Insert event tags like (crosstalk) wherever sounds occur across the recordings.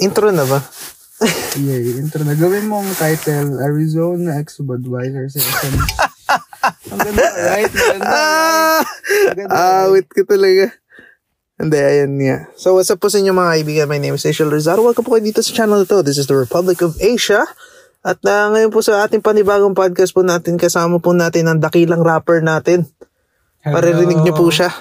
Intro na ba? Yeah, intro na. Gawin mo ang title, Arizona X Budweiser Session. ang ganda, right? Maganda, Ah! right? Ah, wait ko talaga. Hindi, ayan nga. So, what's up po sa inyo mga kaibigan? My name is Asiel Rizal. Welcome po kayo dito sa channel na to. This is the Republic of Asia. At uh, ngayon po sa ating panibagong podcast po natin, kasama po natin ang dakilang rapper natin. Maririnig niyo po siya.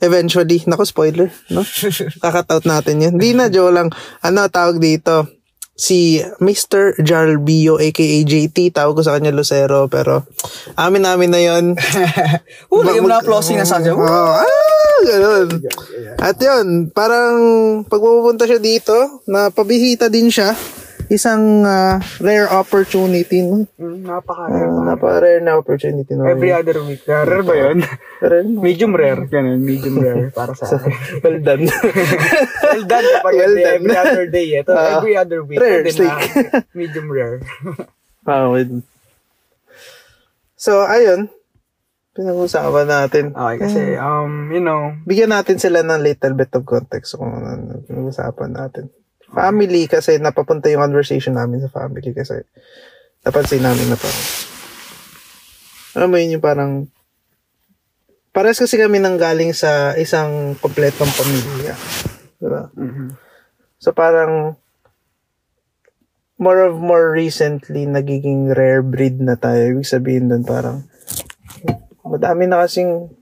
Eventually. Naku, spoiler. No? (laughs) Kakatout natin yan. Hindi na, joke lang. Ano, tawag dito? Si Mr. Jarlbio, aka JT. Tawag ko sa kanya Lucero. Pero, amin namin na yon lagyan (laughs) mo na closing na sa Oo. ah, ganun. At yun, parang pag pupunta siya dito, na pabihita din siya, isang ah, rare opportunity. No? Mm, napaka Uh, Napaka-rare na opportunity. No? Every other week. Rare ba yun? Rare. medium rare. Ganun, medium rare para sa akin. (laughs) well done. well done kapag Well done. every other day. Ito, Ah, every other week. rare na, (laughs) medium rare. Ah, wait. So, ayun. Pinag-usapan natin. Okay, kasi, um, you know, Bigyan natin sila ng little bit of context kung ano pinag-usapan natin. Family kasi napapunta yung conversation namin sa family kasi napansin namin na parang alam mo yun yung parang pares kasi kami nang galing sa isang kompletong pamilya. Diba? mhm. So parang more of more recently nagiging rare breed na tayo. Ibig sabihin doon parang madami na kasing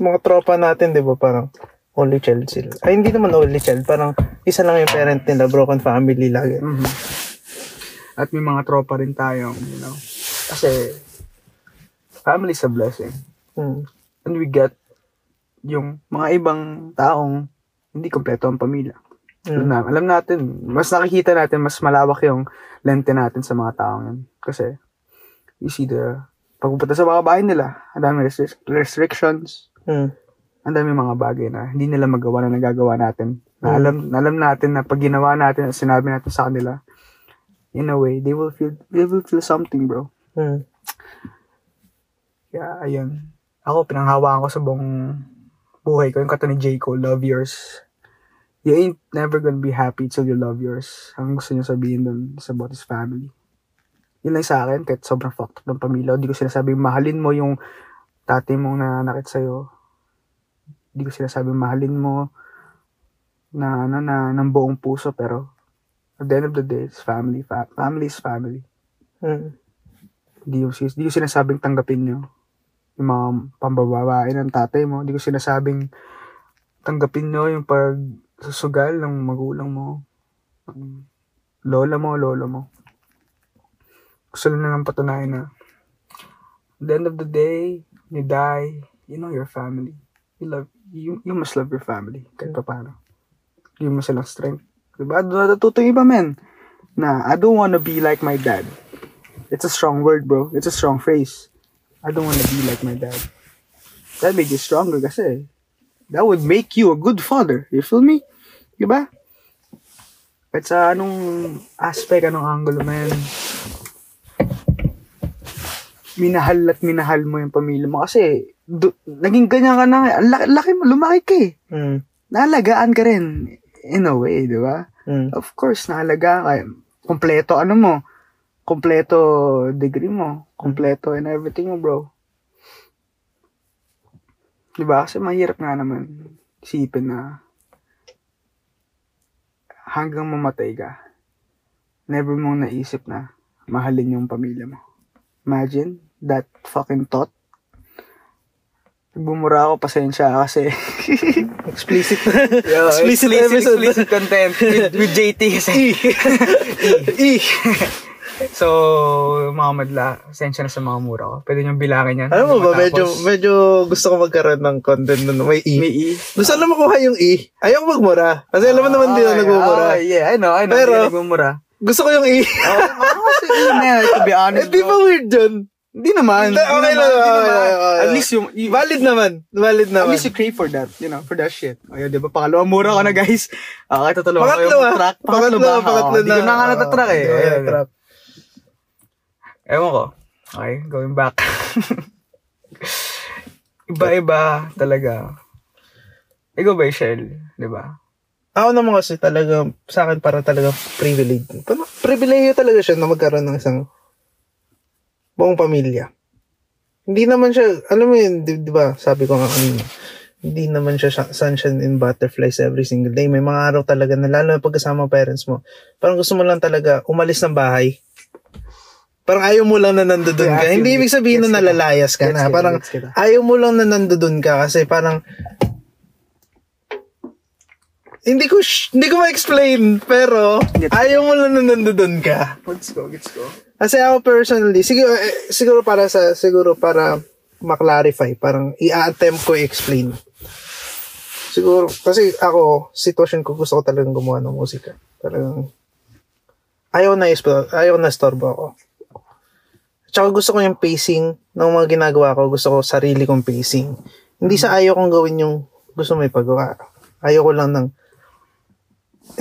mga tropa natin, di ba? Parang only child sila. Ay, hindi naman only child. Parang isa lang yung parent nila, broken family lagi. Mhm. At may mga tropa rin tayo, you know. Kasi, family is a blessing. Hmm. And we get yung mga ibang taong hindi kompleto ang pamilya. Alam, na, alam natin, mas nakikita natin, mas malawak yung lente natin sa mga taong yan. Kasi, you see the, pagpupunta sa mga bahay nila, ang dami restric- restrictions, Hmm. Ang dami mga bagay na hindi nila magawa na nagagawa natin. Na alam, na alam natin na pag ginawa natin at sinabi natin sa kanila, in a way, they will feel, they will feel something, bro. Hmm. Kaya, ayun. Ako, pinanghawaan ko sa buong buhay ko. Yung kata ni J. Cole, love yours. You ain't never gonna be happy till you love yours. Ang gusto niya sabihin dun sa about his family. Yun lang sa akin, kahit sobrang fucked up ng pamilya. Hindi ko sinasabing mahalin mo yung tatay mong nanakit sa'yo. Hindi ko sinasabing mahalin mo na, na, na, ng buong puso. Pero, at the end of the day, it's family. Fa- family is family. Hindi ko, sis- di ko sinasabing tanggapin nyo yung mga pambababae ng tatay mo. Hindi ko sinasabing tanggapin nyo yung pagsusugal ng magulang mo. ng Lola mo, lolo mo. Gusto lang nalang patunayan na at the end of the day, you die, you know your family. You love, you, you must love your family kahit pa paano. Give mo silang strength. Diba? Natututo yung iba, men. Na, I don't wanna be like my dad. It's a strong word, bro. It's a strong phrase. I don't want to be like my dad. That make you stronger kasi. That would make you a good father. You feel me? Diba? At sa anong aspect, anong angle man, minahal at minahal mo yung pamilya mo. Kasi, du- naging ganyan ka na. Laki, laki mo, lumaki ka eh. Hmm. Nahalagaan ka rin. In a way, di ba? Hmm. Of course, nahalaga ka. Kompleto ano mo. Kompleto degree mo. Kompleto and everything mo, bro. Diba? Kasi mahirap nga naman isipin na hanggang mamatay ka, never mong naisip na mahalin yung pamilya mo. Imagine that fucking thought. Bumura ako, pasensya kasi (laughs) Explicit. Yo, Explicit episode. explicit content with, with JT kasi. E. (laughs) so, mga madla, sensya na sa mga mura ko. Pwede niyong bilangin yan. Alam mo ba, medyo, medyo gusto ko magkaroon ng content na may E. May E. Gusto na makuha yung E. Ayaw ko magmura. Kasi alam mo naman din na nagmumura. Oh, yeah, I know, I know. Pero- Pero, nagmumura. Gusto ko yung E. Oh, oh, kasi yun na, to be honest. Eh, di ba weird dyan? Hindi naman. Hindi, Hindi okay lang, hindi okay lang, okay At least yung, you, Valid naman. Valid at naman. least you crave for that, you know, for that shit. Ayun, di ba? Pangalawang mura ka na, guys. Ah, kahit tatalo Pangatlo ah. Track. Pangatlo, ba? pangatlo na. Di ko na nga natatrack eh. Ayun, trap. Ewan ko. Okay, going back. (laughs) Iba-iba talaga. Ikaw ba, Shell? Di ba? ako naman kasi talaga, sa akin para talaga privilege. Privilege talaga siya na magkaroon ng isang buong pamilya. Hindi naman siya, alam mo yun, di, di ba, sabi ko nga kanina, hindi naman siya sunshine and butterflies every single day. May mga araw talaga na lalo na pagkasama parents mo. Parang gusto mo lang talaga umalis ng bahay. Parang ayaw mo lang na nandoon Yeah, ka. Hindi ibig sabihin na nalalayas ka na. kita, Parang kita. ayaw mo lang na nandoon ka kasi parang hindi ko sh- hindi ko ma-explain pero ayaw mo lang na nandoon ka. Gets ko, gets ko. Kasi ako personally, siguro, eh, siguro para sa, siguro para maklarify, parang i-attempt ko i-explain. Siguro, kasi ako, sitwasyon ko gusto ko talagang gumawa ng musika. Talagang, ayaw na, ayaw na storbo ako. Tsaka gusto ko yung pacing ng mga ginagawa ko. Gusto ko sarili kong pacing. Hindi sa ayaw kong gawin yung gusto may pagawa. Ayaw ko lang ng,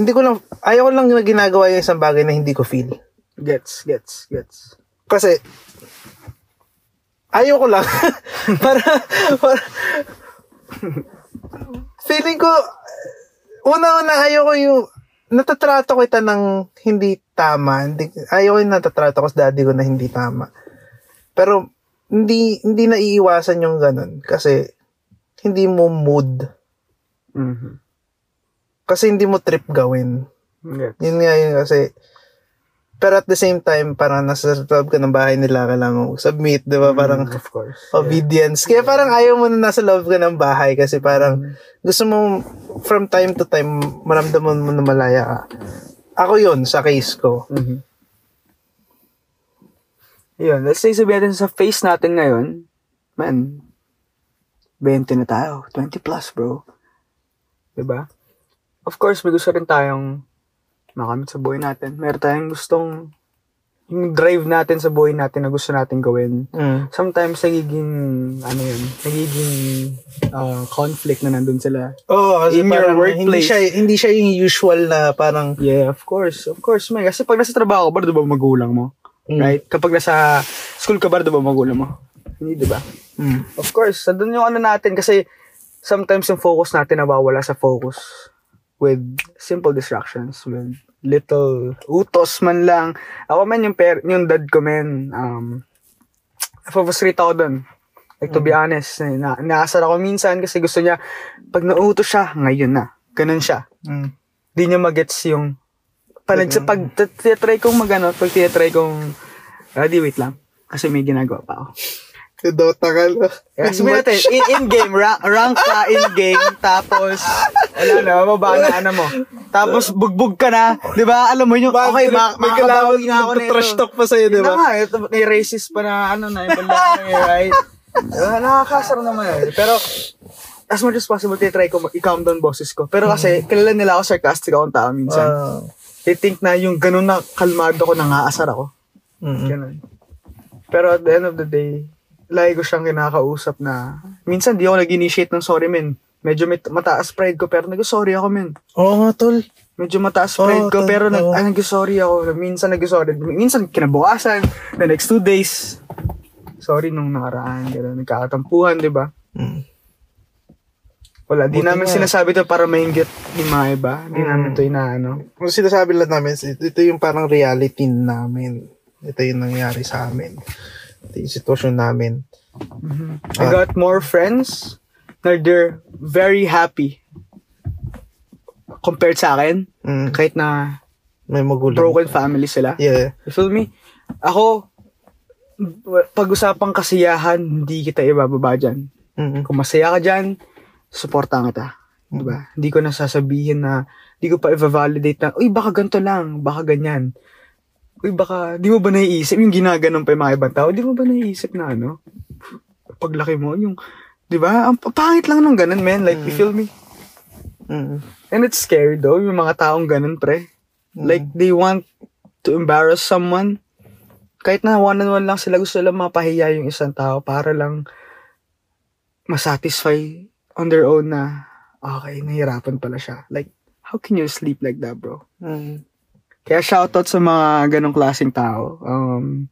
hindi ko lang, ayaw ko lang na ginagawa yung isang bagay na hindi ko feel. Gets, gets, gets. Kasi, ayoko lang. (laughs) para, para, feeling ko, una-una ayoko yung, natatrato kita ng hindi tama. Hindi, ayoko yung natatrato ko sa daddy ko na hindi tama. Pero, hindi, hindi naiiwasan yung ganun. Kasi, hindi mo mood. Mhm. Kasi hindi mo trip gawin. Gets. Yun nga yun kasi, pero at the same time, parang nasa loob ka ng bahay nila, kailangan mo submit, di ba? Parang Mm, of course. obedience. Kaya parang ayaw mo na nasa loob ka ng bahay kasi parang Mm-hmm. gusto mo from time to time maramdaman mo na malaya ka. Ako yun sa case ko. Mhm. Yun, let's say sabihin natin sa face natin ngayon, man, 20 na tayo. 20 plus, bro. 'Di ba? Of course, may gusto rin tayong makamit sa buhay natin. Meron tayong gustong yung drive natin sa buhay natin na gusto natin gawin. Mm. Sometimes nagiging, ano yun, nagiging uh, conflict na nandun sila. Oo, kasi In your parang hindi workplace. siya, hindi siya yung usual na parang, Yeah, of course. Of course, man. Kasi pag nasa trabaho ka ba, di ba magulang mo? Mm. Right? Kapag nasa school ka ba, di ba magulang mo? Hindi, di ba? mm, Of course, nandun yung ano natin kasi sometimes yung focus natin nawawala sa focus with simple distractions, with little utos man lang. Ako man yung, per, yung dad ko men, um, napapasrate ako dun. Like, to be honest, na, naasar ako minsan kasi gusto niya, pag nautos siya, ngayon na. Ganun siya. mm. Di niya magets yung, pag, sa pag try kong magano, pag try kong, ah, di wait lang. Kasi may ginagawa pa ako. Dota ka na. Sabihin natin, in, in-game, rank, rank ka in-game, tapos, wala na, mababa na ano mo. Tapos, bugbog ka na, di ba? Alam mo yung, okay, ma- may na ako nito. trash talk pa sa'yo, di Yun na ba? nga, ito, may racist pa na, ano na, yung balaki, right? Diba, nakakasar naman yun. Pero, as much as possible, try ko i-calm down boses ko. Pero kasi, kilala nila ako sarcastic akong tao minsan. Ah, They think na yung ganun na kalmado ko, nangaasar ako. mm, Ganun. Pero at the end of the day, lagi ko siyang kinakausap na, minsan di ako nag-initiate ng sorry, men. Medyo may, mataas pride ko, pero nag-sorry ako, men. Oo nga, tol. Medyo mataas pride ko, tol. pero nag, Oo. ah, nag-sorry ako. Minsan nag-sorry. Minsan kinabukasan, the next two days, sorry nung nakaraan, gano'n, nagkakatampuhan, di ba? Mm. Wala, di Buti namin nga. sinasabi to para mahinggit yung mga iba. Di Mm. namin to inaano. Kung sinasabi lang namin, ito, ito yung parang reality namin. Ito yung nangyari sa amin. Yung sitwasyon namin. I got more friends na they're very happy compared sa akin. Mm. Kahit na May magulang. broken family sila. Yeah. You feel me? Ako, pag-usapang kasiyahan, hindi kita ibababa dyan. Mm. Kung masaya ka dyan, supportan kita. Diba? Hindi ko nasasabihin na, hindi ko pa i-validate na, uy, baka ganito lang, baka ganyan. Uy, baka, di mo ba naiisip, yung ginaganon pa yung mga ibang tao, di mo ba naiisip na ano? Paglaki mo, yung, di ba? Ang pangit lang ng ganun, man. Like, you feel me? Mm. And it's scary though, yung mga taong ganun, pre. Like, they want to embarrass someone. Kahit na one-on-one lang sila, gusto lang mapahiya yung isang tao para lang masatisfy on their own na, okay, nahirapan pala siya. Like, how can you sleep like that, bro? Mm. Kaya shoutout sa mga ganong klaseng tao. Um,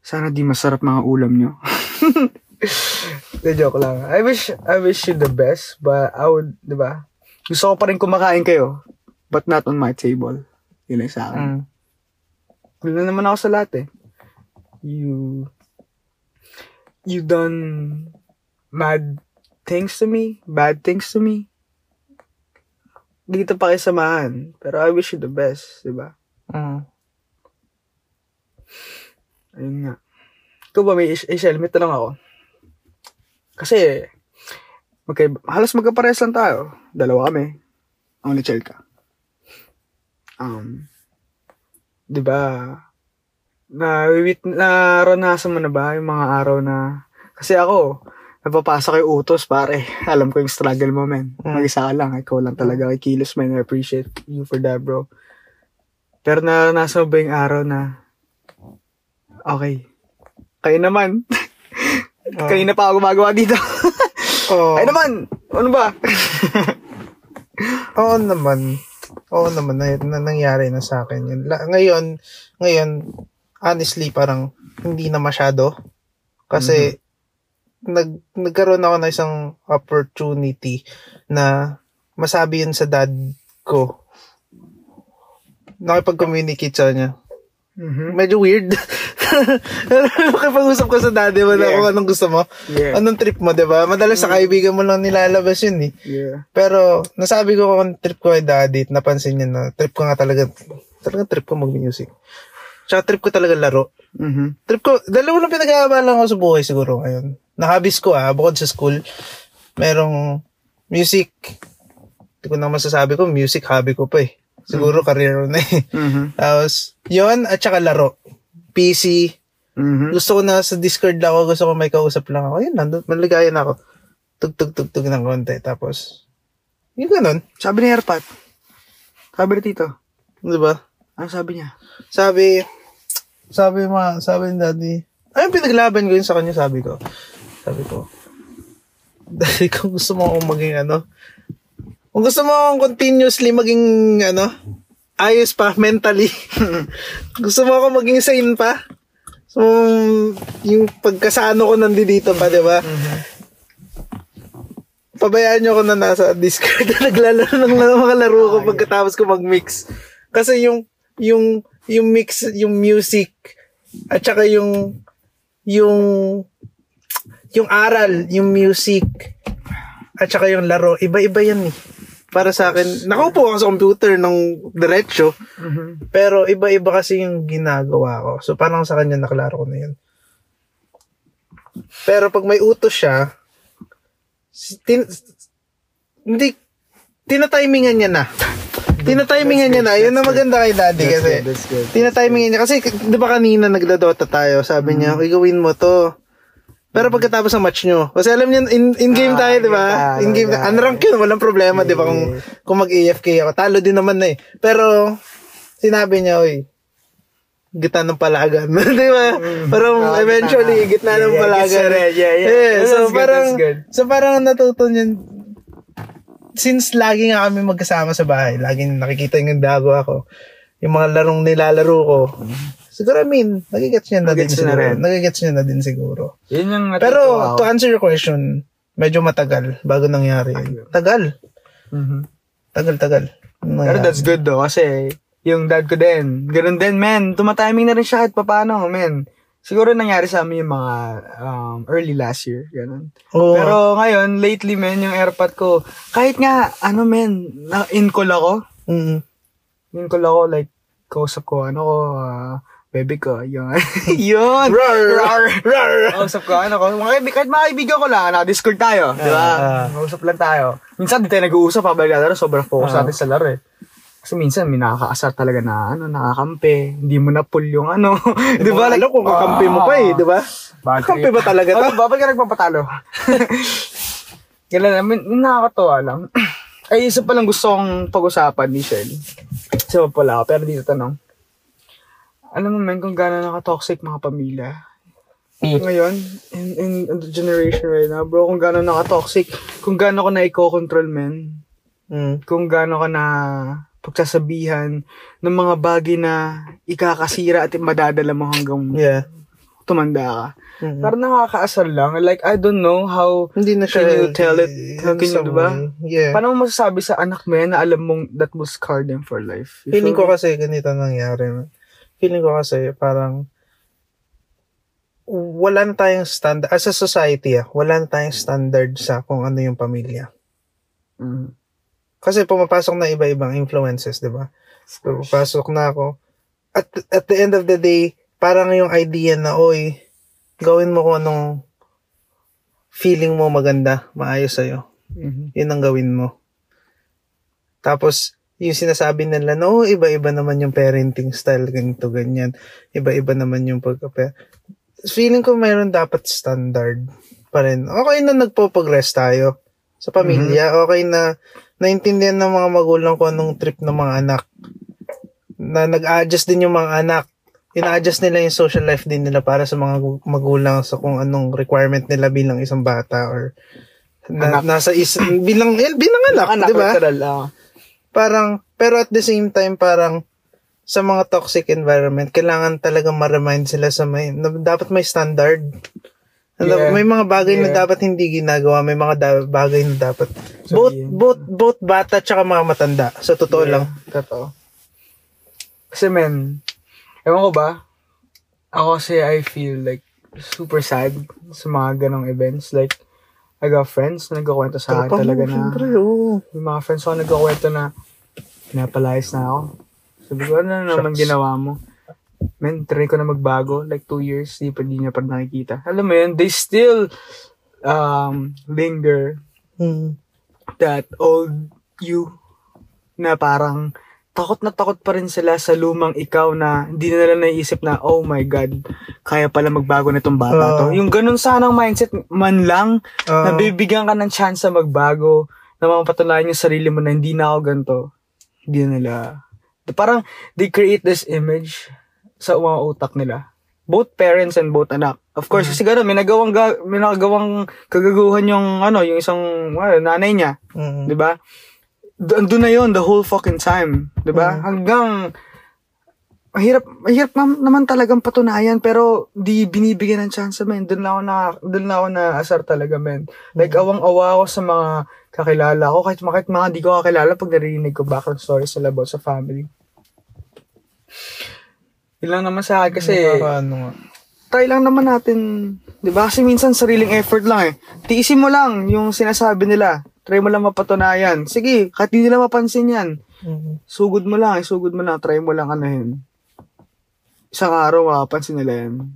sana di masarap mga ulam nyo. (laughs) De joke lang. I wish I wish you the best, but I would, 'di ba? Gusto ko pa rin kumakain kayo, but not on my table. Yun lang sa akin. Mm. Na naman ako sa lahat eh. You, you done mad things to me, bad things to me. Dito pa kayo samahan. Pero I wish you the best, di ba? Mm. Ayun nga. Ikaw ba, may is- Ishel, may tanong ako. Kasi, okay, halos magkapares lang tayo. Dalawa kami. Ang ni ka. Um, di ba, na, wit, naranasan mo na ba yung mga araw na, kasi ako, napapasa kay utos, pare. (laughs) Alam ko yung struggle mo, men. Mm. Mag-isa ka lang. Ikaw lang talaga kay Kilos, man. I appreciate you for that, bro. Pero naranasan mo ba yung araw na, okay, kayo naman. (laughs) Oh. kayo na pa ako gumagawa dito. (laughs) Oo. Ay naman! Ano ba? (laughs) Oo naman. Oo naman, na, na, nangyari na sa akin yun. La, ngayon, ngayon, honestly, parang hindi na masyado. Kasi, nag, nagkaroon ako ng isang opportunity na masabi yun sa dad ko. Nakipag-communicate sa kanya. Mhm. Medyo weird. (laughs) Nakipag-usap ko sa daddy mo na Yeah. kung anong gusto mo. Yeah. Anong trip mo, di ba? Madalas sa kaibigan mo lang nilalabas yun eh. Yeah. Pero, nasabi ko kung trip ko kay daddy, napansin niya na trip ko nga talaga, talaga trip ko mag-music. Tsaka trip ko talaga laro. Mhm. Trip ko, dalawa lang pinag-aabalan ko sa buhay siguro ngayon. Nakabis ko ah, bukod sa school, merong music. Hindi ko na masasabi ko, music hobby ko pa eh. Siguro career ko na eh. Mhm. Tapos, yun, at saka laro. PC. Mhm. Gusto ko na sa Discord lang ako, gusto ko may kausap lang ako. Yun, nandun, maligaya na ako. Tug-tug-tug-tug ng konti. Tapos, yun ganun. Sabi ni Airpat. Sabi ni Tito. Di ba? Ano sabi niya? Sabi, sabi ma, sabi ni daddy, ayun pinaglaban ko yun sa kanya, sabi ko. Sabi ko, (laughs) daddy, kung gusto mo akong maging ano, kung gusto mo akong continuously maging ano, ayos pa mentally, (laughs) gusto mo akong maging sane pa, so, yung pagkasano ko nandito pa, di ba? Pabayaan nyo ako na nasa Discord na (laughs) naglalaro ng mga laro ko pagkatapos ko mag-mix. Kasi yung yung yung mix, yung music at saka yung yung yung aral, yung music at saka yung laro, iba-iba yan eh. Para sa akin, nakaupo ako sa computer ng diretso, Mhm. pero iba-iba kasi yung ginagawa ko. So parang sa kanya naklaro ko na yun. Pero pag may utos siya, si- tin, hindi, tinatimingan niya na. (laughs) tinatimingan niya na. Yun ang maganda kay daddy That's kasi. good, that's good. Tinatimingan niya. Kasi, di ba kanina nagdadota tayo, sabi niya, Mm-hmm. igawin mo to. Pero pagkatapos ng match nyo, kasi alam niyo, in, in-game Ah, tayo, di ba? in-game tayo, In-game, yeah. unrank yun, walang problema, di ba? Kung, kung mag-AFK ako, talo din naman na eh. Pero, sinabi niya, oy, gitna ng palagan. (laughs) di ba? Parang Ah, eventually, gitna gitna na. ng Yeah, yeah, palagan. yeah, yeah. Yeah, That's so good, parang, so parang natuto niyan, since lagi nga kami magkasama sa bahay, laging nakikita yung dago ako, yung mga larong nilalaro ko, siguro I mean, nagigets niya na din Nagigets na siguro. rin. Nagigets niya na din siguro. Yun yung Pero, natutuwa to answer your question, medyo matagal bago nangyari yun. Tagal. Mhm. Tagal, tagal. Pero Nangyari. that's good though, kasi yung dad ko din, ganun din, men. Tumatiming na rin siya kahit papaano, men. Siguro nangyari sa amin yung mga um, early last year, ganun. Oo. Pero ngayon, lately, men, yung airpod ko, kahit nga, ano, men, na in-call ako, Mm. in-call ako, like, kausap ko, ano ko, ah, baby ko, yun. (laughs) yun! Rar! Rar! Rar! Kausap ko, ano ko, mga, kaibig- kahit mga kaibigan ko lang, naka-discord tayo, di ba? Kausap lang tayo. Minsan, di tayo nag-uusap, habang naglalaro, sobrang focus Ah. natin sa laro eh. Kasi minsan, may nakakaasar talaga na, ano, nakakampi. Hindi mo na pull yung ano. (laughs) Di ba? Alam ko, kakampi mo pa eh, di ba? Kakampi ba talaga to? Ano ba? Ba't ka nagpapatalo? Kailan namin, nakakatawa lang. (clears throat) Ay, isa pa lang gusto kong pag-usapan ni Shell. Isa pa pala ako, pero dito tanong. Alam mo, men, kung gano'n nakatoxic mga pamilya. Ngayon, in, in, in the generation right now, bro, kung gano'n nakatoxic, kung gano'n ko na i-control, men, Mm. kung gaano ka na pagsasabihan ng mga bagay na ikakasira at madadala mo hanggang Yeah. tumanda ka. Mhm. Parang nakakaasar lang. Like, I don't know how, Hindi na. Can you tell it? How can you, some diba? Yeah. paano mo masasabi sa anak mo yan na alam mong that will scar them for life? You Feeling feel ko kasi ganito nangyari. man. Feeling ko kasi parang wala na tayong standard, as a society ah, wala na tayong standard sa kung ano yung pamilya. Mm. Kasi pumapasok na iba-ibang influences, di ba? Pumapasok na ako. At, at the end of the day, parang yung idea na, oy, gawin mo kung anong feeling mo maganda, maayos sa'yo. Mhm. Yun ang gawin mo. Tapos, yung sinasabi nila, no, iba-iba naman yung parenting style, ganito, ganyan. Iba-iba naman yung pagka Feeling ko mayroon dapat standard pa rin. Okay na nagpo-progress tayo sa pamilya. Okay na naintindihan ng mga magulang ko anong trip ng mga anak. Na nag-adjust din yung mga anak. Ina-adjust nila yung social life din nila para sa mga gu- magulang sa kung anong requirement nila bilang isang bata or na, Anak. nasa is bilang eh, bilang anak, Anak, 'di ba? ah. Parang pero at the same time parang sa mga toxic environment kailangan talaga ma-remind sila sa may na dapat may standard. Na Yeah. May mga bagay na Yeah. dapat hindi ginagawa, may mga da- bagay na dapat both Sabihin. both both bata tsaka mga matanda. Sa totoo lang. Totoo. Kasi men, ewan ko ba, ako kasi I feel like super sad sa mga ganong events. Like, I got friends na nagkakwento sa akin mo, talaga na, syempre, oo. yung mga friends ko nagkakwento na, pinapalayas na ako. Sabi ko, ano na naman Shucks. ginawa mo? Men, try ko na magbago. Like, two years, di pa di niya pa nakikita. Alam mo yun, they still um, linger Hmm. that old you na parang takot na takot pa rin sila sa lumang ikaw na hindi na nila naisip na, oh my God, kaya pala magbago na itong bata to. Oo. Yung ganun sanang mindset man lang, Oo. nabibigyan ka ng chance na magbago, na mapatunayan yung sarili mo na hindi na ako ganito. Hindi na nila. Parang they create this image sa mga utak nila. Both parents and both anak. Of course, kasi gano'n, may nagawang, ga- may nagawang kagaguhan yung, ano, yung isang, well, nanay niya. Mm. 'di ba? Doon na 'yon the whole fucking time, 'di ba? Hanggang mahirap mahirap nam- naman talagang patunayan pero di binibigyan ng chance men. Doon lang ako na doon lang ako na asar talaga men. Like awang-awa ako sa mga kakilala ko kahit kahit mga di ko kakilala pag narinig ko background stories nila about sa family. Yun lang naman sa akin kasi Nakakaano nga. Try lang naman natin, 'di ba? Kasi minsan sariling effort lang eh. Tiisin mo lang yung sinasabi nila. Try mo lang mapatunayan. Sige, kahit di nila mapansin 'yan. Mhm. Sugod mo lang, eh, sugod mo lang, try mo lang anahin. Isang araw mapapansin nila 'yan.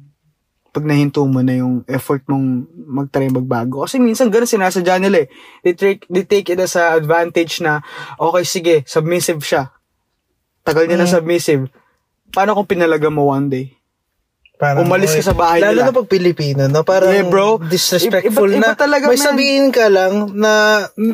Pag nahinto mo na yung effort mong mag-try magbago. Kasi minsan ganun sinasadya nila eh. They take, they take it as a advantage na, okay, sige, submissive siya. Tagal niya na submissive. Paano kung pinalaga mo one day? Parang, Umalis ka sa bahay lalo nila. na pag Pilipino, no? Parang Yeah, bro. disrespectful Iba- iba na. talaga, may man. sabihin ka lang na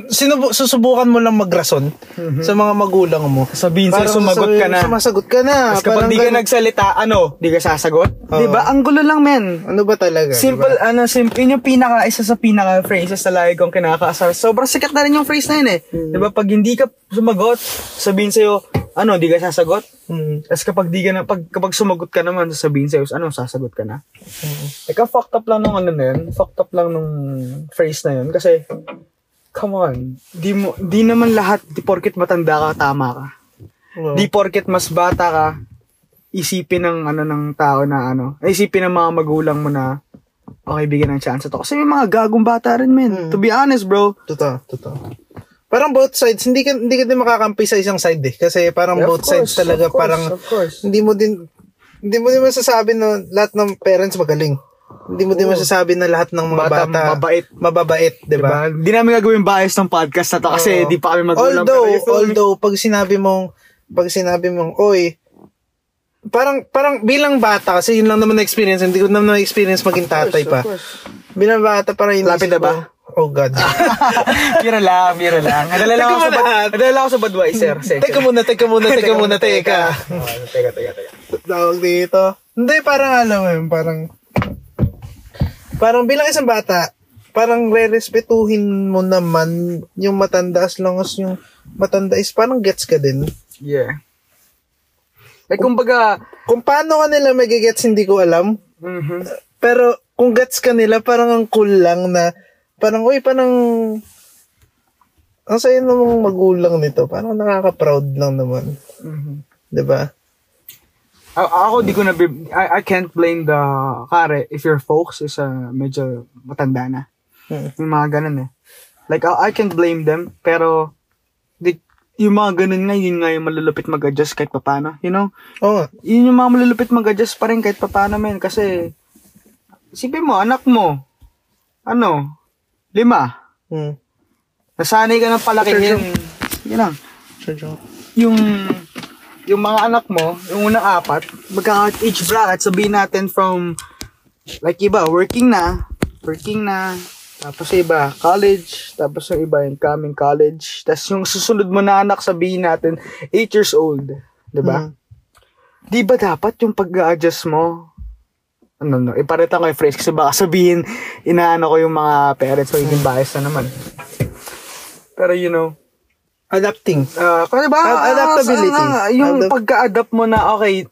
sinubu- susubukan mo lang magrason sa mga magulang mo. Sabihin Parang sumagot ka na. Sumasagot ka na. Tapos kapag di ka ganun. nagsalita, ano, di ka sasagot? Oo. Di ba? Ang gulo lang, men. Ano ba talaga? Simple, diba? ano, simple. Yun yung pinaka, isa sa pinaka phrases na lagi kong kinakaasar. Sobrang sikat na rin yung phrase na yun eh. Hmm. Di ba? Pag hindi ka sumagot, sabihin sa'yo, ano, di ka sasagot? Mm. Tapos kapag di ka na, pag, kapag sumagot ka naman, sasabihin sa'yo, ano, sasagot ka na? Mm. Ikaw, fucked up lang nung ano na yun. Fucked up lang nung phrase na yun. Kasi, come on. Di, mo, di naman lahat, di porkit matanda ka, tama ka. Oo. Di porket mas bata ka, isipin ng ano ng tao na ano, isipin ng mga magulang mo na okay, bigyan ng chance to. Kasi may mga gagong bata rin, men. To be honest, bro. Totoo, totoo. Parang both sides, hindi ka, hindi ka din makakampi sa isang side eh. Kasi parang Yeah, of both sides course, talaga, of course, parang of course. hindi mo din, hindi mo din masasabi na lahat ng parents magaling. Hindi mo din masasabi na lahat ng mga Bata, bata, mabait. mababait, di ba? Diba? Di namin gagawin bias ng podcast na to kasi Oo. di pa kami magulang. although, pero although, pag sinabi mong, pag sinabi mong, oy, parang, parang bilang bata, kasi yun lang naman na experience, hindi ko naman na experience maging tatay Of pa. course. Bilang bata, parang inisip Lapid na ba? Oh God. (laughs) bira lang, bira lang. Nadala lang ako sa, nadala ako sa Budweiser. teka muna, teka muna, teka muna, teka. Oh, teka, teka, teka. Tawag dito. Hindi, parang alam mo yun, parang, parang bilang isang bata, parang re-respetuhin mo naman yung matanda as long as yung matanda is parang gets ka din. Yeah. Like, kumbaga, Kung paano ka nila magigets, hindi ko alam. Mhm. Pero kung gets ka nila, parang ang cool lang na, parang, uy, parang, ang saya namang magulang nito. Parang nakaka-proud lang naman. Mhm. 'Di ba? A- ako di ko na I, I can't blame the kare if your folks is uh, medyo matanda na. Hmm. Yung mga ganun eh. Like I, I can't blame them pero di, yung mga ganun nga yun nga yung malulupit mag-adjust kahit papano, you know? Oo nga. Yun yung mga malulupit mag-adjust pa rin kahit papano men kasi isipin mo anak mo ano lima Hmm. nasanay ka ng palakihin yun lang yung yung mga anak mo, yung unang apat, magkaka age bracket, sabihin natin from, like iba, working na, working na, tapos yung iba, college, tapos yung iba, incoming college, tapos yung susunod mo na anak, sabihin natin, 8 years old, 'di ba? Mhm. Di ba dapat yung pag-adjust mo, ano, no, iparita ko yung phrase kasi baka sabihin, inaano ko yung mga parents, magiging bias na naman. Pero you know, Adapting. Uh, ba? Ad- adaptability. Ah, yung Adapt- pagka-adapt mo na okay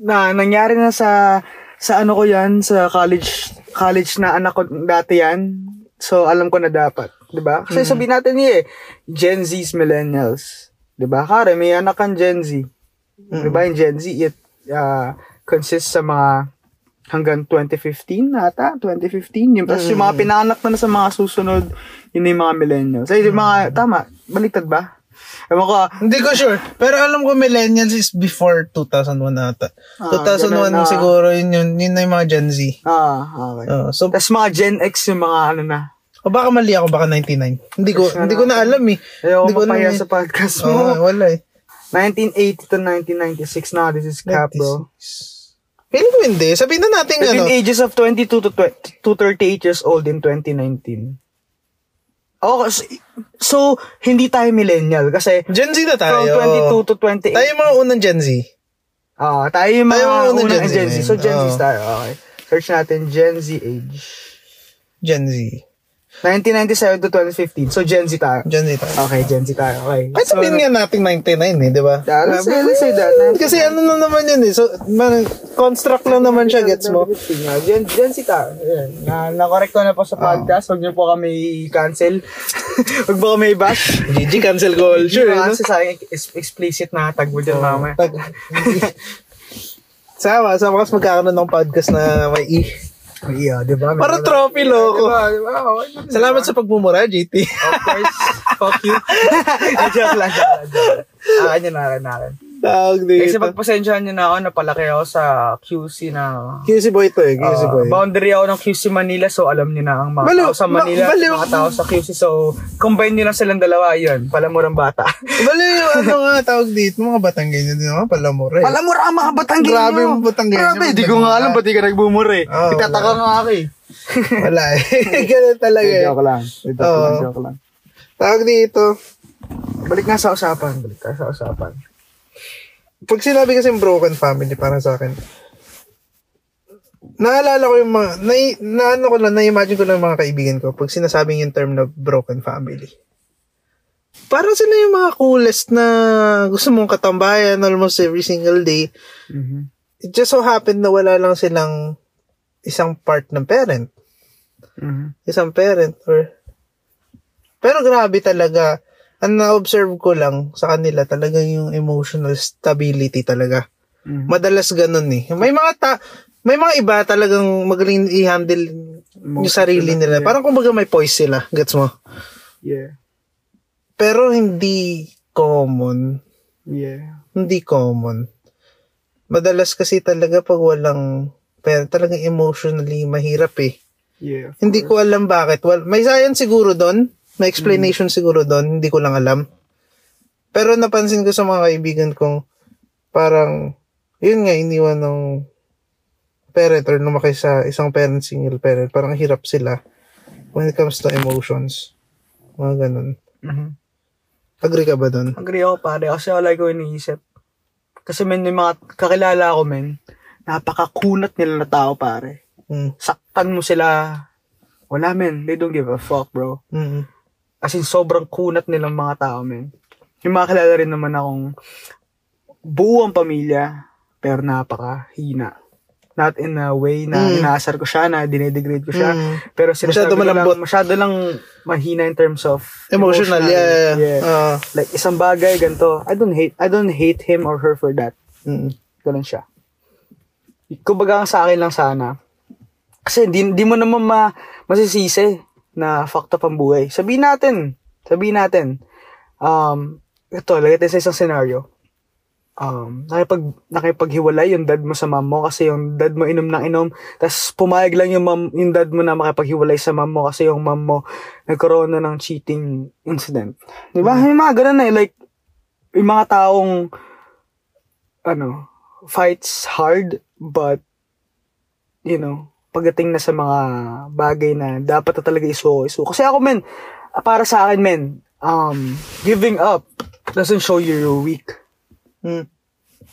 na nangyari na sa sa ano ko 'yan sa college college na anak ko dati 'yan. So alam ko na dapat, 'di ba? Kasi sabihin natin eh Gen Z's millennials, 'di ba? Kare may anak kang Gen Z. 'Di ba? Yung Gen Z it uh, consists sa mga hanggang 2015 nata, 2015. Yung, tapos yung mga pinanganak na, na sa mga susunod, yun yung mga millennials. Ay, yung mga, tama, baliktad ba? Ewan ko, Hindi ko sure. Pero alam ko millennials is before 2001 ata. Ah, 2001 ganun na. siguro yun yun. Yun na yung mga Gen Z. ah, okay. Oh, so, Tapos mga Gen X yung mga ano na. o baka mali ako, baka 99. Hindi ko, hindi ko na alam eh. Ayaw Hindi ko ko alam mapaya eh. sa podcast Oo, mo. wala eh. 1980 to 1996 na, this is cap, bro. 96. Feeling ko hindi. Sabihin na natin ano. Between ages of 22 to, 20, to 38 years old in 2019. Oh, so, so, hindi tayo millennial kasi Gen Z na tayo. from 22 to 28. Tayo yung mga unang Gen Z. Ah, tayo yung Tayo mga unang unang Gen Z Gen Z. na yun. So, Gen Z Oo. tayo. Okay. Search natin Gen Z age. Gen Z. 1997 to 2015. So, Gen Z tayo. Gen Z tayo. Okay, Gen Z tayo. Okay. Kahit sabihin nga natin 99 eh, di ba? Yeah, let's say, let's say that. Kasi ano na naman yun eh. So, man, construct lang naman siya, gets mo? Yeah, Gen, Gen Z tayo. Ayan. Na, na-correct ko na po sa podcast. Huwag niyo po kami cancel. (laughs) Huwag po kami i-bash. GG cancel culture. Sure, no? kasi sa explicit na tag mo dyan, mamaya. Pag- (laughs) (laughs) Sama, sama kasi magkakaroon ng podcast na may E. Yeah, di ba? Para trophy, loko. Diba, diba? Okay, diba? Salamat sa pagmumura, GT. Of course. Fuck you. (laughs) lang, joke lang. Akin yun, akin, akin. Tawag Kasi dito. pagpasensyahan nyo na ako, napalaki ako sa QC na... QC boy to eh, QC Uh, boy. boundary ako ng QC Manila, so alam niyo na ang mga Baliw, tao sa ma- Manila, baliw. mga tao sa QC. So, combine nyo lang silang dalawa, yun. Palamurang bata. (laughs) Bali yung ano nga tawag dito, mga batang ganyan din mga palamura eh. Palamura ang mga Batanggenyo. Grabe yung Batanggenyo. Grabe, di ko nga alam, ba't di ka nagbumura eh. Oo, Itataka nga ako eh. (laughs) Wala eh. (laughs) Ganun talaga eh. Joke lang. Oo. lang, joke lang. Tawag dito, Balik na sa usapan. Balik na sa usapan. Pag sinabi kasi broken family, parang sa akin, naalala ko yung mga, na, na ano ko lang, na-imagine ko lang mga kaibigan ko pag sinasabing yung term na broken family. Parang sila yung mga coolest na gusto mong katambayan almost every single day. Mm-hmm. It just so happened na wala lang silang isang part ng parent. Mm-hmm. Isang parent or... Pero grabe talaga. Ang na-observe ko lang sa kanila talaga yung emotional stability talaga. Mhm. Madalas ganun eh. May mga ta may mga iba talagang magaling i-handle yung sarili nila. Parang kumbaga may poise sila. Gets mo? Yeah. Pero hindi common. Yeah. Hindi common. Madalas kasi talaga pag walang pero talagang emotionally mahirap eh. Yeah. Hindi ko alam bakit. Well, may science siguro doon. May explanation siguro doon. Hindi ko lang alam. Pero napansin ko sa mga kaibigan kong parang, yun nga, iniwan ng parent or lumaki sa isang parent, single parent. Parang hirap sila when it comes to emotions. Mga ganun. Mm-hmm. Agree ka ba doon? Agree ako pare kasi wala ko iniisip. Kasi men may mga kakilala ko men, napakakunat nila na tao pare. Mm. Saktan mo sila. Wala men, they don't give a fuck bro. Mm. As in sobrang kunat nilang mga tao men. Yung mga kilala rin naman akong buo ang pamilya pero napakahina. Not in a way na Mm. inaasar ko siya, na dinedegrade ko siya. Mm. Pero sinasabi Masyado ko lang, malambot. masyado lang mahina in terms of Emotional, yeah. yeah. Ah. Like, isang bagay, ganito. I don't hate, I don't hate him or her for that. Mm. Ganun siya. Kumbaga ang sa akin lang sana. Kasi di, di mo naman ma, masisisi na fucked up ang buhay. Sabihin natin. Sabihin natin. Um, ito, lagay tayo sa isang scenario. Um, nakipag, nakipaghiwalay yung dad mo sa mom mo kasi yung dad mo inom ng inom. Tapos pumayag lang yung, mom, yung dad mo na makipaghiwalay sa mom mo kasi yung mom mo nagkaroon na ng cheating incident. Di ba? May mga ganun na eh. Like, yung mga taong ano, fights hard, but, you know, pagdating na sa mga bagay na dapat na talaga isuo, isuo. Kasi ako, men, para sa akin, men, um, giving up doesn't show you're weak. Mm.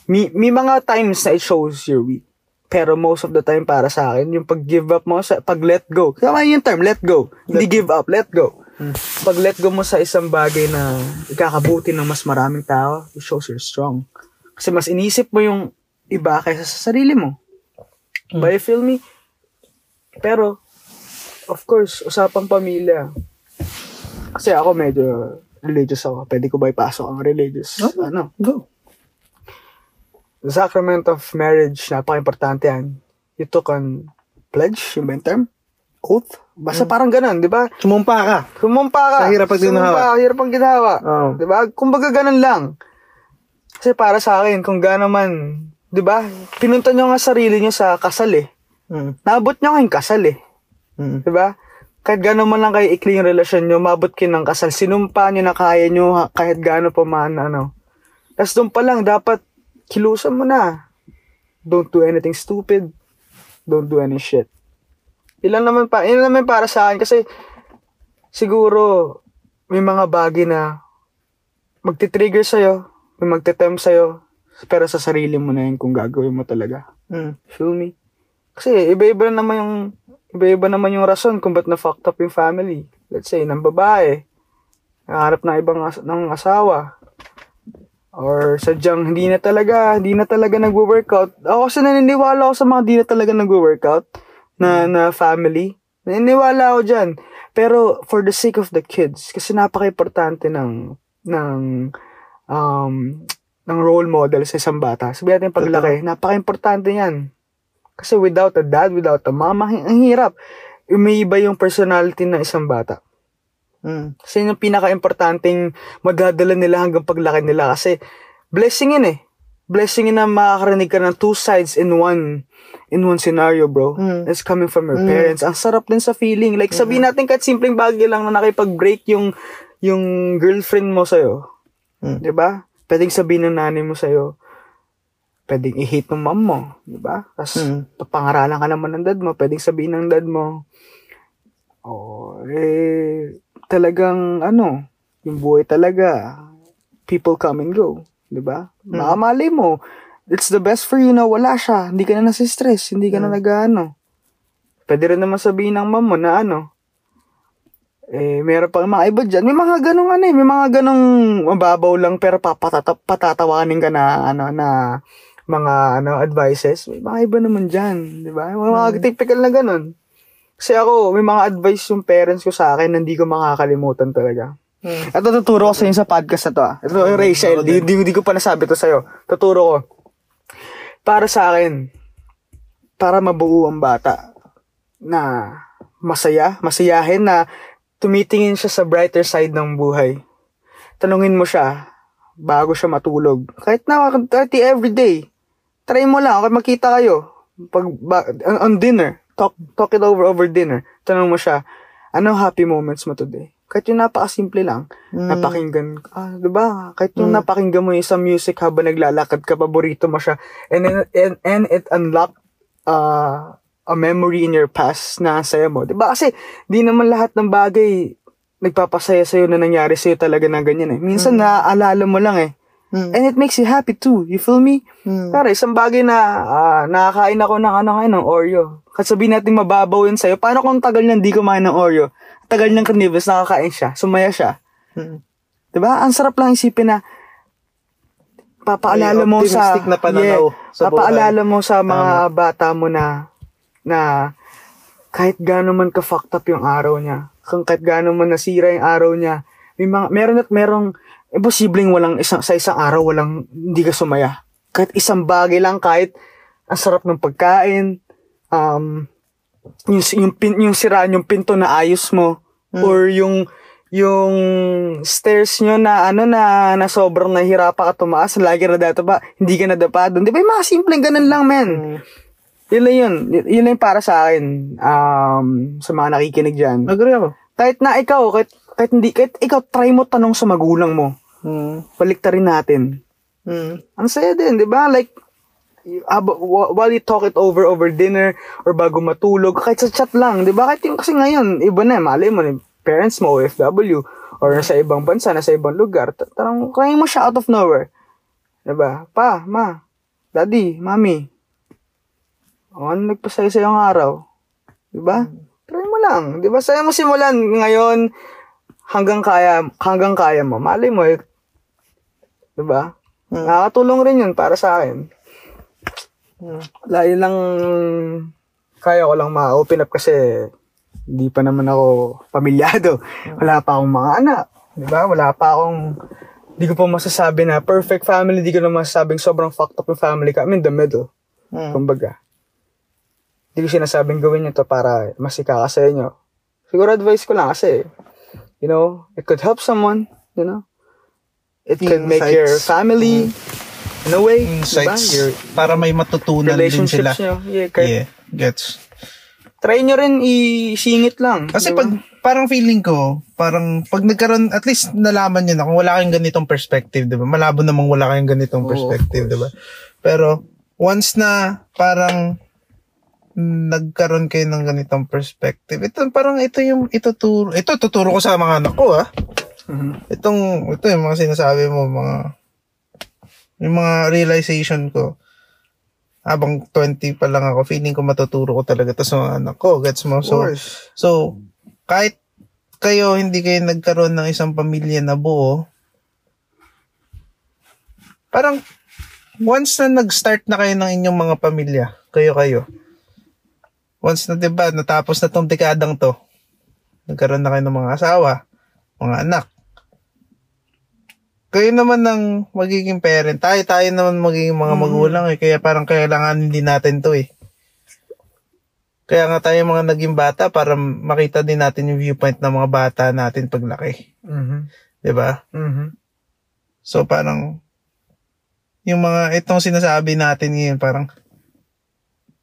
May, may mga times na it shows you're weak. Pero most of the time para sa akin, yung pag-give up mo, sa, pag-let go. Tama yung term, let go. Hindi give up, let go. Pag-let go mo sa isang bagay na ikakabuti ng mas maraming tao, it shows you're strong. Kasi mas inisip mo yung iba kaysa sa sarili mo. Ba, you feel me? Pero, of course, usapang pamilya. Kasi ako medyo religious ako. Pwede ko ba ipasok ang religious? Ano? Go. The sacrament of marriage, napaka-importante yan. You took on pledge, yung ba term? Oath? Basta parang ganun, di ba? Sumumpa ka. Sumumpa ka. Sa hirap pag ginawa. Sumumpa, hirap pang ginawa. Oo. Di ba? Kumbaga ganun lang. Kasi para sa akin, kung gano'n man, di ba? Pinunta nyo nga sarili nyo sa kasal eh. Mm. Naabot nyo kayong kasal eh. Mm. Di ba? Kahit gano'n man lang kayo ikli yung relasyon nyo, mabot kayo ng kasal. Sinumpa nyo na kaya nyo kahit gano'n pa man, ano. Tapos doon pa lang, dapat kilusan mo na. Don't do anything stupid. Don't do any shit. Ilan naman pa, ilan naman para sa akin kasi siguro may mga bagay na magti-trigger sa'yo, may magte-tempt sa'yo, pero sa sarili mo na yun kung gagawin mo talaga. Mm. Feel me? Kasi iba-iba naman yung iba-iba naman yung rason kung ba't na fucked up yung family. Let's say, ng babae, nakaharap ng ibang as- ng asawa. Or sadyang hindi na talaga, hindi na talaga nagwo-workout. Ako kasi naniniwala ako sa mga hindi na talaga nagwo-workout na, na family. Naniniwala ako dyan. Pero for the sake of the kids, kasi napaka-importante ng, ng, um, ng role model sa isang bata. Sabihin natin paglaki, napaka-importante yan. Kasi without a dad, without a mama, ang hirap. Umiiba yung personality ng isang bata. Mm. Kasi yun yung pinaka-importanting madadala nila hanggang paglaki nila. Kasi blessing yun eh. Blessing yun na makakarinig ka ng two sides in one in one scenario, bro. Mm. It's coming from your parents. Ang sarap din sa feeling. Like, sabihin natin kahit simpleng bagay lang na nakipag-break yung yung girlfriend mo sa'yo. Mm. ba? Pwedeng sabihin ng nanay mo sa'yo, pwedeng i-hate ng mom mo, 'di ba? Tapos Mm. papangaralan ka naman ng dad mo, pwedeng sabihin ng dad mo, oh, eh, talagang ano, yung buhay talaga, people come and go, 'di ba? Baka malay mo, it's the best for you na wala siya, hindi ka na nasi-stress, hindi ka na nag-ano. Pwede rin naman sabihin ng mom mo na ano, eh, meron pa mga iba dyan. May mga ganong ano eh, may mga ganong mababaw lang pero papatata- patatawanin ka na ano na mga ano advices. May mga iba naman dyan, di ba? May mga typical na ganon. Kasi ako, may mga advice yung parents ko sa akin na hindi ko makakalimutan talaga. Mm. Ito tuturo ko sa inyo sa podcast na to ah. Ito yung Rachel, di, di, di ko pa nasabi to sa'yo. Tuturo ko. Para sa akin, para mabuo ang bata na masaya, masayahin na tumitingin siya sa brighter side ng buhay. Tanungin mo siya bago siya matulog. Kahit na, kahit everyday. Try mo lang, kahit makita kayo. Pag, ba, on, on dinner, talk, talk it over over dinner. Tanong mo siya, ano happy moments mo today? Kahit yung napakasimple lang, napakinggan, ah, di ba? Kahit yung napakinggan mo yung isang music habang naglalakad ka, paborito mo siya, and, then- and, and it unlock, uh, a memory in your past na saya mo. 'Di ba? Kasi di naman lahat ng bagay nagpapasaya sa'yo na nangyari sa'yo talaga na ganyan eh. Minsan naaalala mo lang eh. Mm. And it makes you happy too. You feel me? Mm. Pero isang bagay na ah, nakakain ako ng ano ngayon, ng Oreo. Kasi sabihin natin mababaw yun sa'yo. Paano kung tagal niyan di kumain ng Oreo? Tagal niyang carnivores, nakakain siya. Sumaya siya. Mm. 'Di ba? Ang sarap lang isipin na papaalala mo sa na pananaw sa buhay. papaalala mo sa mga bata mo na na kahit gaano man ka fucked up yung araw niya, kung kahit gaano man nasira yung araw niya, may mga meron at merong imposibleng walang isang sa isang araw walang hindi ka sumaya. Kahit isang bagay lang kahit ang sarap ng pagkain, um yung yung, pin, yung sira yung pinto na ayos mo or yung yung stairs nyo na ano na na sobrang nahirapan ka tumaas, lagi na data pa, hindi ka nadapa doon. Di ba yung mga simpleng ganun lang, men. Yun lang yun. Yun lang para sa akin. Um, sa mga nakikinig dyan. Agree ako. Kahit na ikaw, kahit, kahit hindi, kahit ikaw, try mo tanong sa magulang mo. Mm. Baliktarin natin. Mm. Ang saya din, di ba? Like, while you talk it over over dinner or bago matulog, kahit sa chat lang, di ba? Kahit yung, kasi ngayon, iba na, malay mo, parents mo, OFW, or nasa ibang bansa, nasa ibang lugar, ta- tarang, kaya mo siya out of nowhere. Di ba? Pa, ma, daddy, mami, o ano nagpasaya sa yung araw? Di ba? Try mo lang. Di ba? Saya mo simulan ngayon hanggang kaya, hanggang kaya mo. Malay mo, eh, di ba? Nakakatulong rin yun para sa akin. Wala, yun lang kaya ko lang ma-open up kasi hindi pa naman ako pamilyado. Wala pa akong mga anak. Di ba? Wala pa akong hindi ko pa masasabi na perfect family, hindi ko na masasabing sobrang fucked up yung family ka. I'm in the middle. Mm. Kumbaga. Hindi ko sinasabing gawin nyo to para masika ka sa inyo. Siguro advice ko lang kasi, you know, it could help someone, you know. It could make your family, in a way, Insights. diba? Your para may matutunan din sila. nyo. Yeah, kahit, Yeah, gets. Try nyo rin isingit lang. Kasi diba? pag, parang feeling ko, parang pag nagkaroon, at least nalaman nyo na kung wala kayong ganitong perspective, di ba? Malabo namang wala kayong ganitong Oo, perspective, di ba? Pero, once na parang nagkaroon kayo ng ganitong perspective, ito parang ito yung ituturo, ito tuturo ko sa mga anak ko, ah. Mhm. (laughs) Itong, ito yung mga sinasabi mo, mga, yung mga realization ko, habang 20 pa lang ako, feeling ko matuturo ko talaga to sa mga anak ko. Gets mo? So, so, kahit kayo, hindi kayo nagkaroon ng isang pamilya na buo, parang, once na nag-start na kayo ng inyong mga pamilya, kayo-kayo, once na, 'di ba natapos na tong dekadang to, nagkaroon na kayo ng mga asawa, mga anak, kayo naman ng magiging parent, tayo, tayo naman magiging mga magulang eh, kaya parang kailangan din natin to eh. Kaya nga tayo mga naging bata para makita din natin yung viewpoint ng mga bata natin paglaki. Mhm. 'Di ba? Mhm. So parang yung mga itong sinasabi natin ngayon parang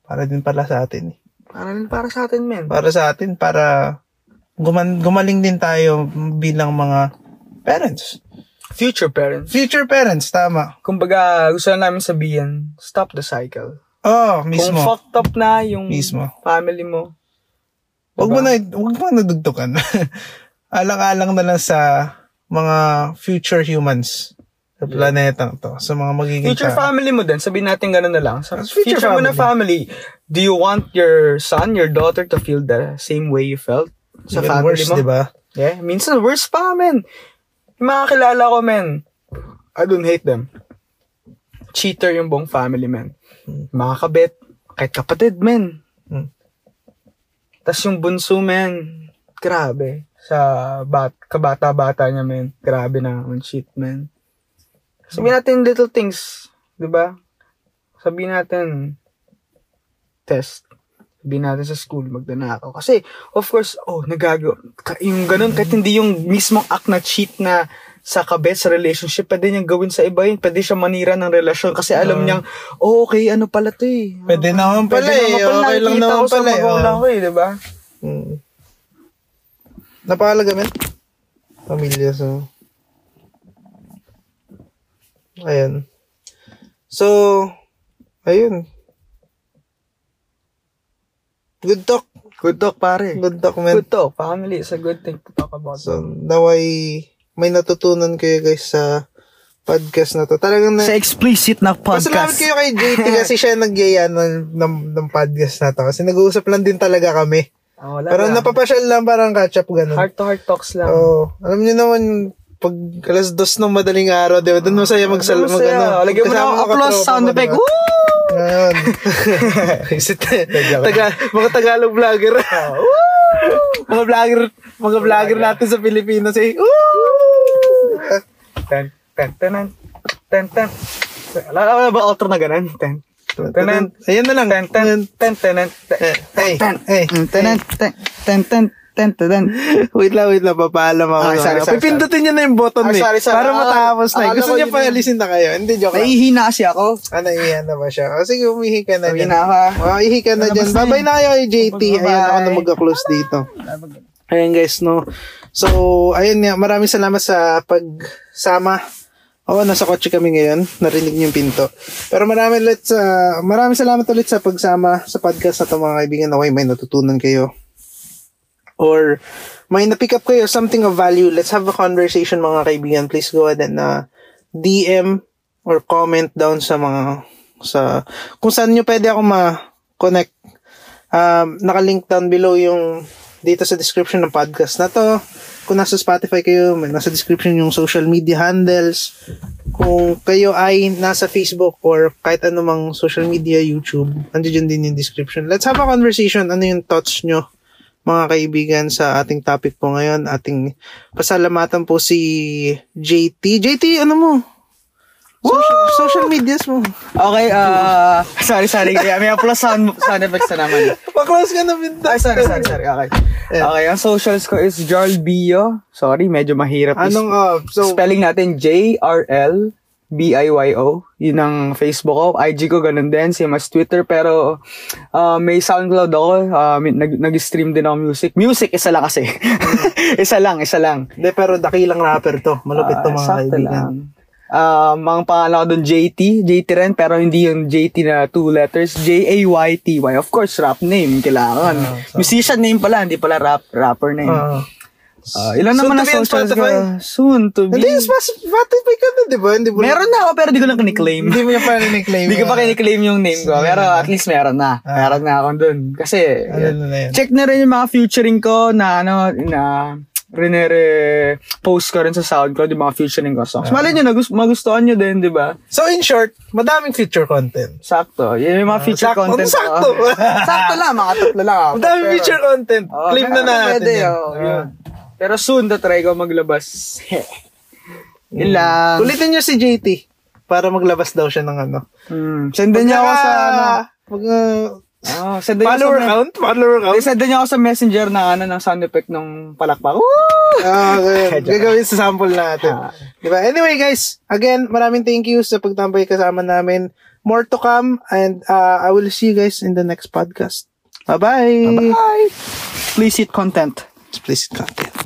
para din pala sa atin eh. Para rin para sa atin, men. Para sa atin para guman, gumaling din tayo bilang mga parents. Future parents. Future parents, tama. Kumbaga, gusto na namin sabihin, stop the cycle. Oh, mismo. Kung fucked up na yung Mismo. family mo, Wag mo na, wag mo na dugtukan. (laughs) Alang-alang na lang sa mga future humans sa planetang to. Sa mga magiging future tao. family mo din, sabihin natin gano'n na lang. Sa Future future, mo na family, do you want your son, your daughter to feel the same way you felt sa Even family worse, mo? di ba? Yeah, minsan worse pa, men. Yung mga kilala ko, men, I don't hate them. Cheater yung buong family, men. Mga kabit, kahit kapatid, men. Hmm. Tapos yung bunso, men, grabe. Sa bat, kabata-bata niya, men. Grabe na, on cheat, men. Sabihin natin little things, di ba? Sabihin natin, test. Sabihin natin sa school, magdanakaw. Kasi, of course, oh, nagago. ka- Yung ganun, kahit hindi yung mismong act na cheat na sa kabet, sa relationship, pwede niyang gawin sa iba yun. Pwede siya manira ng relasyon kasi alam niyang, oh, okay, ano pala to eh. Pwede naman pala Pwede eh. naman pala, Okay lang nakikita naman pala eh. magulang oh. ko eh, di ba? Mm. Napakalaga, men. Pamilya, so. Ayan. So, ayun. Good talk. Good talk, pare. Good talk, men. Good talk. Family is a good thing to talk about. So, naway may natutunan kayo guys sa podcast na to. Talagang na, sa explicit na Pasalamat kayo kay JT (laughs) kasi siya nagyaya ng, ng, ng podcast na to. Kasi nag-uusap lang din talaga kami. Ah, wala Pero lang. napapasyal lang parang catch up ganun. Heart to heart talks lang. Oo. alam niyo naman, pag alas dos ng madaling araw, di ba? Doon masaya magsal mag ano. Lagyan mo na mga applause sound effect. Woo! Ngayon. Kasi taga, mga Tagalog vlogger. (laughs) Ah, mga vlogger, mga vlogger natin sa Pilipinas eh. Woo! Ten, ten, ten, ten, ten. Alam mo ba outro na ganun? Ten, ten, Ayan na lang. ten, ten, ten, ten, ten, Hey, hey. ten, ten, ten, ten, ten, ten, ten. (laughs) Wait lang, wait lang. Papaalam ako. Ah, sorry, sorry, Pipindutin nyo na yung button Ah, eh. sorry, sorry. Para Ah, matapos na eh. akala Gusto niya pa yun. alisin na kayo. Hindi, joke lang. Nahihina kasi ako. Ah, naiiyan na ba siya? O sige, umihi ka na dyan. Nahihina ka. Oh, ihi ka na dyan. Labas na na kayo kay JT. Ayan ako na magka-close dito. Ayan guys, no. So, ayun nga, maraming salamat sa pagsama. Oo, nasa kotse kami ngayon. Narinig niyo yung pinto. Pero maraming ulit sa, maraming salamat ulit sa pagsama sa podcast na ito mga kaibigan. Naway may natutunan kayo. Or may na-pick up kayo something of value. Let's have a conversation mga kaibigan. Please go ahead and uh, DM or comment down sa mga sa kung saan nyo pwede ako ma-connect. Um, nakalink down below yung dito sa description ng podcast na to. Kung nasa Spotify kayo, may nasa description yung social media handles. Kung kayo ay nasa Facebook or kahit anumang social media, YouTube, andyan din yung description. Let's have a conversation. Ano yung thoughts nyo, mga kaibigan, sa ating topic po ngayon. Ating pasalamatan po si JT. JT, ano mo? Social, social medias mo. Okay, ah, sorry, sorry. Kaya may applause sound, sound effects na naman. Pa-close ka na pinto. Ay, sorry, sorry, sorry. Okay. Okay, ang socials ko is Jarl Bio. Sorry, medyo mahirap. Anong, uh, so, Spelling natin J-R-L B-I-Y-O. Yun ang Facebook ko. IG ko ganun din. Same as Twitter. Pero uh, may SoundCloud ako. Uh, nag- nag-stream din ako music. Music, isa lang kasi. (laughs) isa lang, isa lang. Hindi, pero dakilang rapper to. Malupit to Ah, mga kaibigan. lang. Um, ang pangalan ko doon JT. JT rin, pero hindi yung JT na two letters. J-A-Y-T-Y. Of course, rap name. Kailangan. Musician name pala, hindi pala rap rapper name. Ah. Ah, ilan Soon naman on socials? Spotify. Soon to be. Hindi, mas Spotify ka na, di ba? Hindi mo Meron na ako, pero di ko lang kiniklaim. Hindi mo yung pa (laughs) rin-claim. Hindi ko pa kiniklaim yung name ko. Pero at least meron na. Meron na ako dun. Kasi, Ano na check na rin yung mga featuring ko na ano, na rinere post ko rin sa SoundCloud yung mga featuring ko songs. Malay nyo, nagus- magustuhan nyo din, di ba? So, in short, madaming feature content. Sakto. Yun yung mga feature sakto- content. ko. sakto. (laughs) sakto lang, mga tatlo lang ako. Madaming feature content. Oo, Claim na natin pwede, yan. oo, Ah. yun. Pero soon, try ko maglabas. (laughs) Yun lang. Ulitin nyo si JT para maglabas daw siya ng ano. Hmm. Sendan niyo ako sa, ano, Mag, uh, oh, sendan niyo follower sa, count? Follower count? Sendan niyo ako sa messenger ng ano, ng sound effect ng palakpak. Woo! Ah, okay. (laughs) Gagawin sa sample natin. Ah. Diba? Anyway, guys, again, maraming thank you sa pagtambay kasama namin. More to come and uh, I will see you guys in the next podcast. Bye-bye. Bye! Please hit content. Explicit content.